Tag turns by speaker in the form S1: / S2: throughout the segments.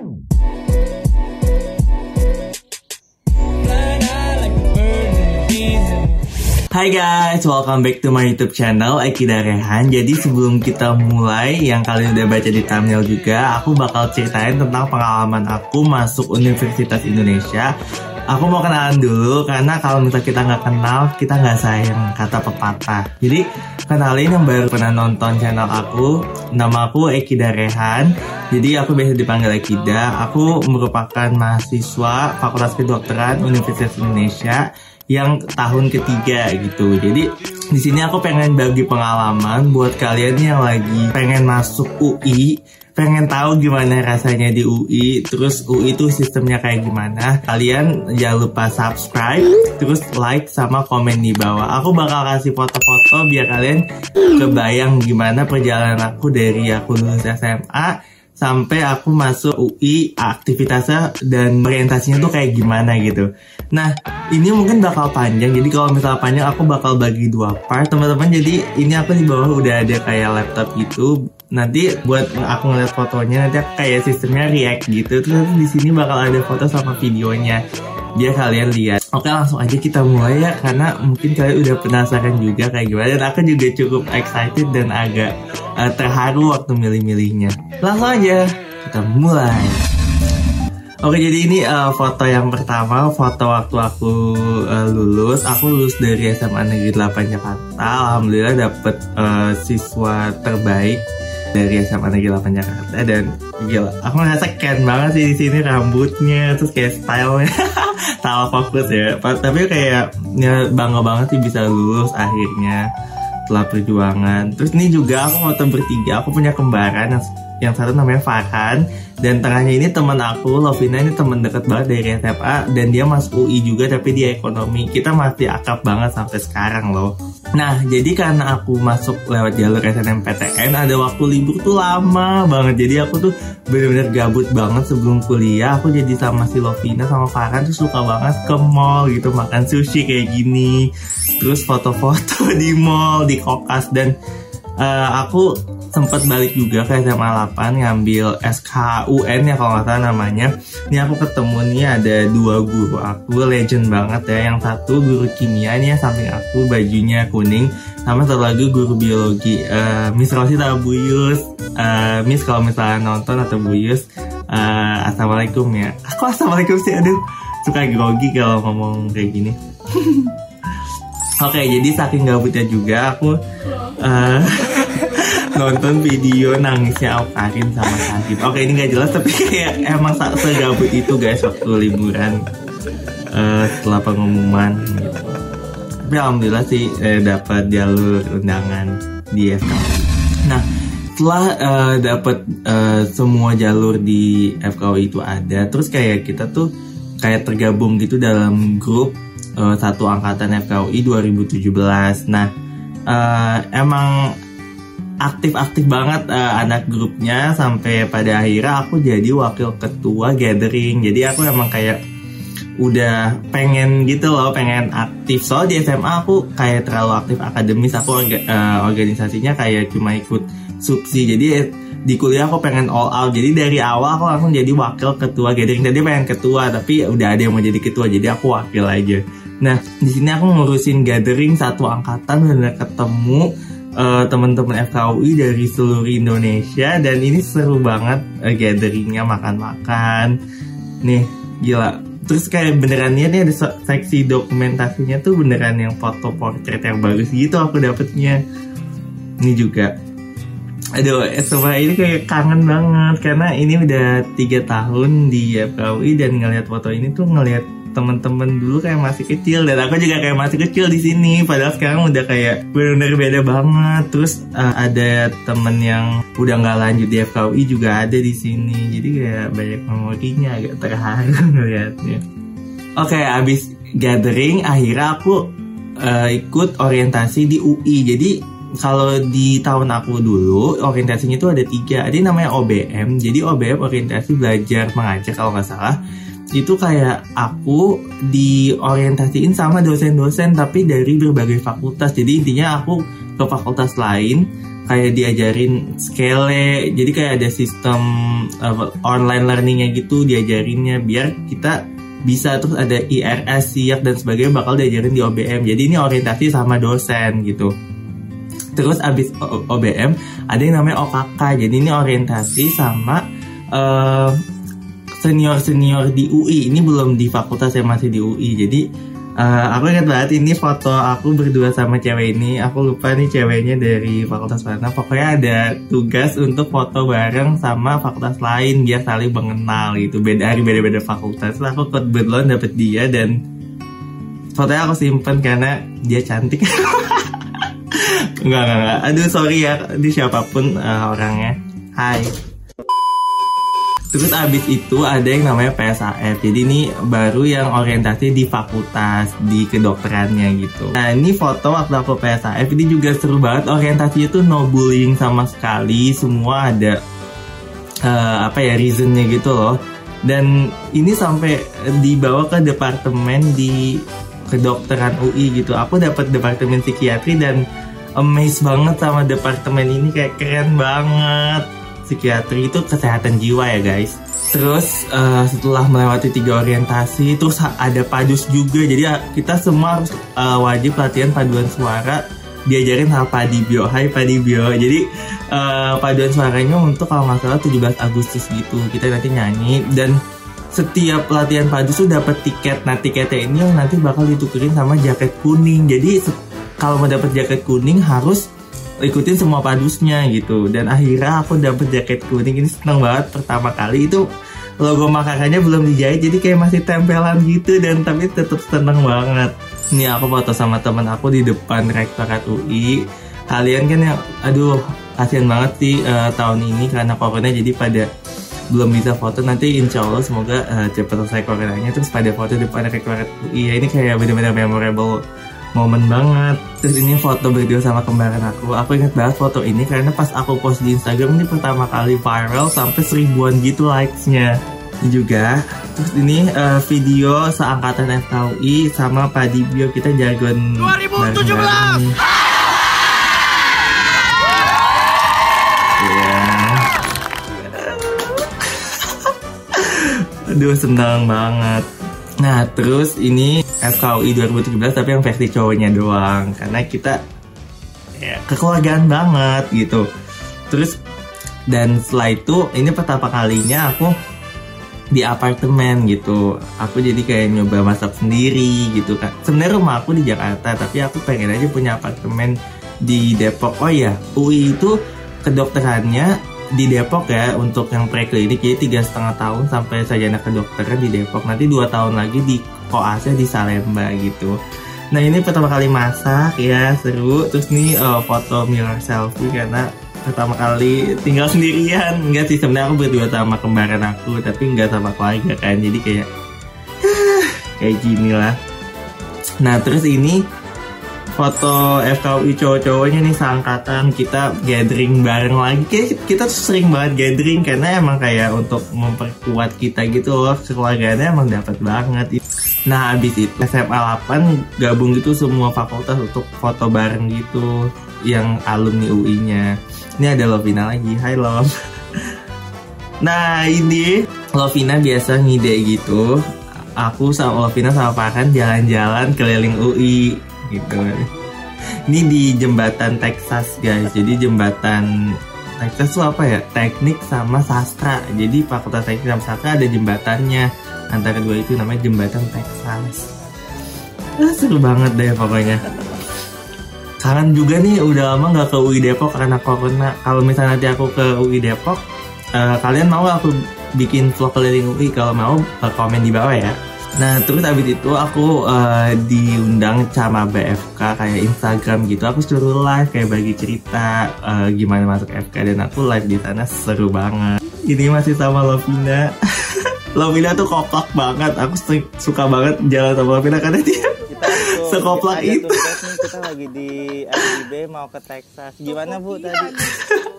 S1: Hai guys, welcome back to my YouTube channel Ekida Rehan. Jadi sebelum kita mulai, yang kalian udah baca di thumbnail juga, aku bakal ceritain tentang pengalaman aku masuk Universitas Indonesia. Aku mau kenalan dulu karena kalau misalnya kita nggak kenal, kita nggak sayang kata pepatah. Jadi kenalin yang baru pernah nonton channel aku, nama aku Ekida Rehan. Jadi aku biasa dipanggil Ekida. Aku merupakan mahasiswa Fakultas Kedokteran Universitas Indonesia yang tahun ketiga gitu. Jadi di sini aku pengen bagi pengalaman buat kalian yang lagi pengen masuk UI, pengen tahu gimana rasanya di UI, terus UI itu sistemnya kayak gimana. Kalian jangan lupa subscribe, terus like sama komen di bawah. Aku bakal kasih foto-foto biar kalian kebayang gimana perjalanan aku dari aku lulus SMA sampai aku masuk UI aktivitasnya dan orientasinya tuh kayak gimana gitu. Nah ini mungkin bakal panjang jadi kalau misalnya panjang aku bakal bagi dua part teman-teman jadi ini aku di bawah udah ada kayak laptop gitu nanti buat aku ngeliat fotonya nanti kayak sistemnya react gitu terus di sini bakal ada foto sama videonya biar kalian lihat. Oke langsung aja kita mulai ya karena mungkin kalian udah penasaran juga kayak gimana dan aku juga cukup excited dan agak uh, terharu waktu milih-milihnya. Langsung aja kita mulai. Oke jadi ini uh, foto yang pertama foto waktu aku uh, lulus aku lulus dari SMA Negeri 8 Jakarta alhamdulillah dapet uh, siswa terbaik dari SMA Negeri 8 Jakarta. Dan gila aku ngerasa keren banget sih di sini rambutnya terus kayak stylenya. Salah fokus ya. Tapi kayak ya, bangga banget sih bisa lulus akhirnya setelah perjuangan. Terus ini juga aku mau bertiga aku punya kembaran yang yang satu namanya Farhan. Dan tengahnya ini teman aku Lovina ini teman deket banget dari SMA dan dia masuk UI juga tapi dia ekonomi. Kita masih akrab banget sampai sekarang loh nah jadi karena aku masuk lewat jalur SNMPTN ada waktu libur tuh lama banget. Jadi aku tuh bener-bener gabut banget sebelum kuliah. Aku jadi sama si Lovina sama Farhan tuh suka banget ke mall gitu makan sushi kayak gini. Terus foto-foto di mall di kokas. Dan uh, aku sempat balik juga ke SMA 8 ngambil SKUN ya kalau nggak salah namanya. Ini aku ketemu nih ada dua guru aku legend banget ya. Yang satu guru kimia nih ya samping aku bajunya kuning. Sama satu lagi guru biologi uh, Miss Rosi atau Buyus. Uh, Miss kalau misalnya nonton atau Buyus, uh, assalamualaikum ya. Aku assalamualaikum sih, aduh suka grogi kalau ngomong kayak gini. Oke, okay, jadi saking gabutnya juga aku uh, nonton video nangisnya Karin sama Santi. Oke ini gak jelas tapi kayak emang segabut itu guys waktu liburan uh, setelah pengumuman gitu. Tapi alhamdulillah sih eh, dapat jalur undangan di FKUI. Nah setelah uh, dapat uh, semua jalur di FKUI itu ada, terus kayak kita tuh kayak tergabung gitu dalam grup uh, satu angkatan FKUI 2017. Nah uh, emang aktif-aktif banget uh, anak grupnya sampai pada akhirnya aku jadi wakil ketua gathering. Jadi aku emang kayak udah pengen gitu loh pengen aktif. Soal di SMA aku kayak terlalu aktif akademis. Aku orga, uh, organisasinya kayak cuma ikut subsi jadi di kuliah aku pengen all out. Jadi dari awal aku langsung jadi wakil ketua gathering. Jadi pengen ketua tapi udah ada yang mau jadi ketua jadi aku wakil aja. Nah di sini aku ngurusin gathering satu angkatan udah ketemu uh, teman-teman FKUI dari seluruh Indonesia. Dan ini seru banget uh, gatheringnya makan-makan. Nih gila. Terus kayak beneran ini ada seksi dokumentasinya tuh beneran yang foto portrait yang bagus gitu aku dapetnya. Ini juga. Aduh semua ini kayak kangen banget. Karena ini udah tiga tahun di FKUI dan ngelihat foto ini tuh ngelihat temen-temen dulu kayak masih kecil dan aku juga kayak masih kecil di sini. Padahal sekarang udah kayak benar-benar beda banget. Terus uh, ada temen yang udah nggak lanjut di FKUI juga ada di sini. Jadi kayak banyak memorinya agak terharu ngeliatnya. Oke okay, abis gathering akhirnya aku uh, ikut orientasi di UI jadi kalau di tahun aku dulu orientasinya itu ada tiga. Ada yang namanya OBM jadi OBM orientasi belajar mengajar kalau nggak salah itu kayak aku diorientasiin sama dosen-dosen tapi dari berbagai fakultas. Jadi intinya aku ke fakultas lain kayak diajarin scale jadi kayak ada sistem uh, online learningnya gitu diajarinnya biar kita bisa. Terus ada IRS, SIAK dan sebagainya bakal diajarin di OBM jadi ini orientasi sama dosen gitu. Terus abis OBM ada yang namanya OKK jadi ini orientasi sama uh, senior senior di UI ini belum di fakultas yang masih di UI jadi Uh, aku ingat banget ini foto aku berdua sama cewek ini. Aku lupa nih ceweknya dari fakultas mana. Pokoknya ada tugas untuk foto bareng sama fakultas lain biar saling mengenal gitu. Beda dari beda-beda fakultas. Lah aku kebetulan dapet dia dan fotonya aku simpen karena dia cantik. enggak, enggak, enggak. Aduh sorry ya, di siapa pun uh, orangnya. Hai. Terus abis itu ada yang namanya PSAF. Jadi ini baru yang orientasi di fakultas, di kedokterannya gitu. Nah ini foto waktu aku PSAF ini juga seru banget. Orientasinya tuh no bullying sama sekali. Semua ada uh, apa ya reasonnya gitu loh. Dan ini sampai dibawa ke departemen di kedokteran UI gitu. Aku dapat departemen psikiatri dan amazed banget sama departemen ini kayak keren banget psikiatri itu kesehatan jiwa ya guys. Terus uh, setelah melewati tiga orientasi terus ada padus juga. Jadi kita semua harus uh, wajib latihan paduan suara diajarin hal padi bio hai padi bio jadi uh, paduan suaranya untuk kalau nggak salah 17 Agustus gitu. Kita nanti nyanyi. Dan setiap latihan padu tuh dapat tiket. Nah tiketnya ini yang nanti bakal ditukerin sama jaket kuning. Jadi kalau mau dapat jaket kuning harus ikutin semua padusnya gitu. Dan akhirnya aku dapet jaket kuning ini seneng banget pertama kali. Itu logo makakannya belum dijahit jadi kayak masih tempelan gitu dan tapi tetap seneng banget. Ini aku foto sama teman aku di depan rektorat UI kalian kan yang aduh kasihan banget sih uh, tahun ini karena corona jadi pada belum bisa foto. Nanti insya Allah semoga uh, cepat selesai coronanya terus pada foto depan rektorat UI ya ini kayak benar-benar memorable momen banget. Terus ini foto berdua sama kembaran aku. Aku inget banget foto ini karena pas aku post di Instagram ini pertama kali viral sampai seribuan gitu likesnya. Juga. Terus ini uh, video seangkatan FKUI sama Padi Bio kita jagoan 2017 Aduh senang banget Nah terus ini FKUI 2017 tapi yang versi cowoknya doang karena kita ya, kekeluargaan banget gitu. Terus dan setelah itu ini pertama kalinya aku di apartemen gitu. Aku jadi kayak nyoba masak sendiri gitu kan. Sebenarnya rumah aku di Jakarta tapi aku pengen aja punya apartemen di Depok. Oh ya, UI itu kedokterannya di Depok ya untuk yang preklinik jadi tiga setengah tahun sampai saya anak kedokteran di Depok. Nanti dua tahun lagi di koasnya di Salemba gitu. Nah ini pertama kali masak ya seru. Terus nih uh, foto mirror selfie karena pertama kali tinggal sendirian. Enggak sih sebenarnya aku berdua sama kembaran aku tapi enggak sama keluarga kan. Jadi kayak kayak gini lah. Nah terus ini foto FKUI cowok-cowoknya nih seangkatan kita gathering bareng lagi. Kita, kita sering banget gathering karena emang kayak untuk memperkuat kita gitu loh keluarganya emang dapat banget. Nah abis itu SMA 8 gabung gitu semua fakultas untuk foto bareng gitu yang alumni UI-nya ini ada Lovina lagi Hai Love. Nah ini Lovina biasa ngide gitu. Aku sama Lovina sama Farhan jalan-jalan keliling UI gitu ini di jembatan Texas guys jadi jembatan Texas itu apa ya teknik sama sastra jadi fakultas teknik sama sastra ada jembatannya antara dua itu namanya jembatan Texas ah, seru banget deh pokoknya Kalian juga nih udah lama nggak ke UI Depok karena corona. Kalau misalnya nanti aku ke UI Depok, uh, kalian mau aku bikin vlog keliling UI? Kalau mau, uh, komen di bawah ya. Nah terus abis itu aku uh, diundang sama BFK kayak Instagram gitu. Aku suruh live kayak bagi cerita uh, gimana masuk FK dan aku live di sana seru banget. Ini masih sama Lovina. Lovina tuh koplak banget. Aku suka banget jalan sama Lovina karena dia sekoplak itu.
S2: kita lagi di RGB mau ke Texas. Gimana Bu tadi?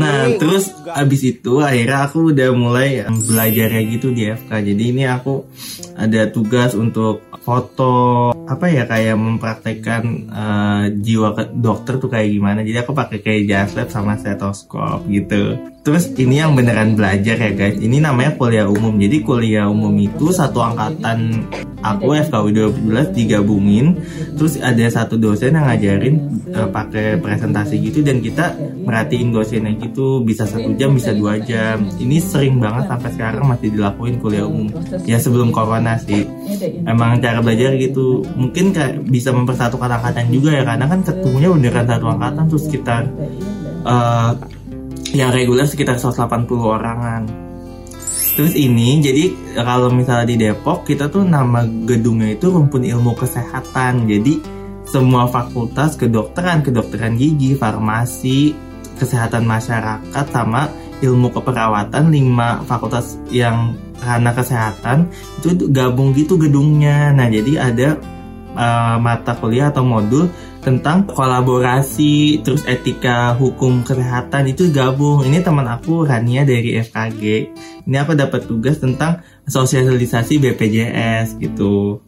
S1: Nah terus abis itu akhirnya aku udah mulai belajar kayak gitu di FK. Jadi ini aku ada tugas untuk foto apa ya kayak mempraktekkan uh, jiwa dokter tuh kayak gimana. Jadi aku pakai kayak jas lab sama stetoskop gitu. Terus ini yang beneran belajar ya guys. Ini namanya kuliah umum. Jadi kuliah umum itu satu angkatan aku FKU 12 digabungin. Terus ada satu dosen yang ngajarin uh, pakai presentasi gitu dan kita merhatiin dosennya gitu bisa satu jam bisa dua jam. Ini sering banget sampai sekarang masih dilakuin kuliah umum. Ya sebelum corona sih. Emang cara belajar gitu. Mungkin bisa mempersatukan angkatan juga ya karena kan ketemunya beneran satu angkatan terus sekitar uh, yang reguler sekitar 180 orangan. Terus ini jadi kalau misalnya di Depok kita tuh nama gedungnya itu rumpun ilmu kesehatan. Jadi semua fakultas kedokteran, kedokteran gigi, farmasi, kesehatan masyarakat sama ilmu keperawatan lima fakultas yang karena kesehatan itu gabung gitu gedungnya. Nah jadi ada uh, mata kuliah atau modul tentang kolaborasi terus etika hukum kesehatan itu gabung. Ini teman aku Rania dari FKG ini aku dapat tugas tentang sosialisasi BPJS gitu.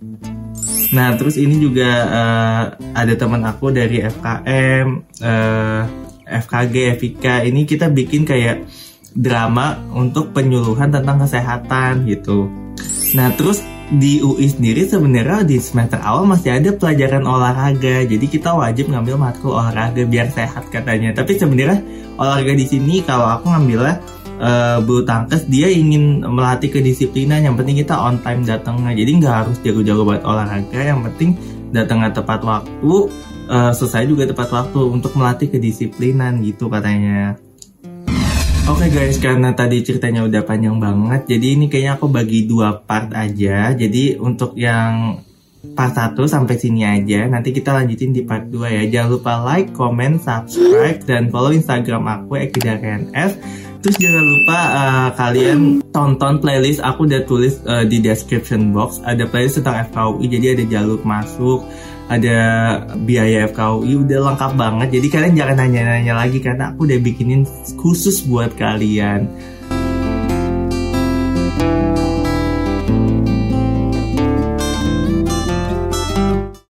S1: Nah terus ini juga uh, ada teman aku dari FKM uh, FKG FIK ini kita bikin kayak drama untuk penyuluhan tentang kesehatan gitu nah terus di UI sendiri sebenarnya di semester awal masih ada pelajaran olahraga. Jadi kita wajib ngambil matkul olahraga biar sehat katanya. Tapi sebenarnya olahraga di sini kalau aku ngambilnya uh, bulu tangkis dia ingin melatih kedisiplinan. Yang penting kita on time datangnya. Jadi nggak harus jago-jago buat olahraga. Yang penting datangnya tepat waktu, uh, selesai juga tepat waktu untuk melatih kedisiplinan gitu katanya. Oke okay guys, karena tadi ceritanya udah panjang banget, jadi ini kayaknya aku bagi dua part aja. Jadi untuk yang part 1 sampai sini aja, nanti kita lanjutin di part 2 ya. Jangan lupa like, comment, subscribe, dan follow Instagram aku @kidarenf. Terus jangan lupa uh, kalian tonton playlist aku udah tulis uh, di description box. Ada playlist tentang FKUI, jadi ada jalur masuk, ada biaya FKUI udah lengkap banget. Jadi kalian jangan nanya-nanya lagi karena aku udah bikinin khusus buat kalian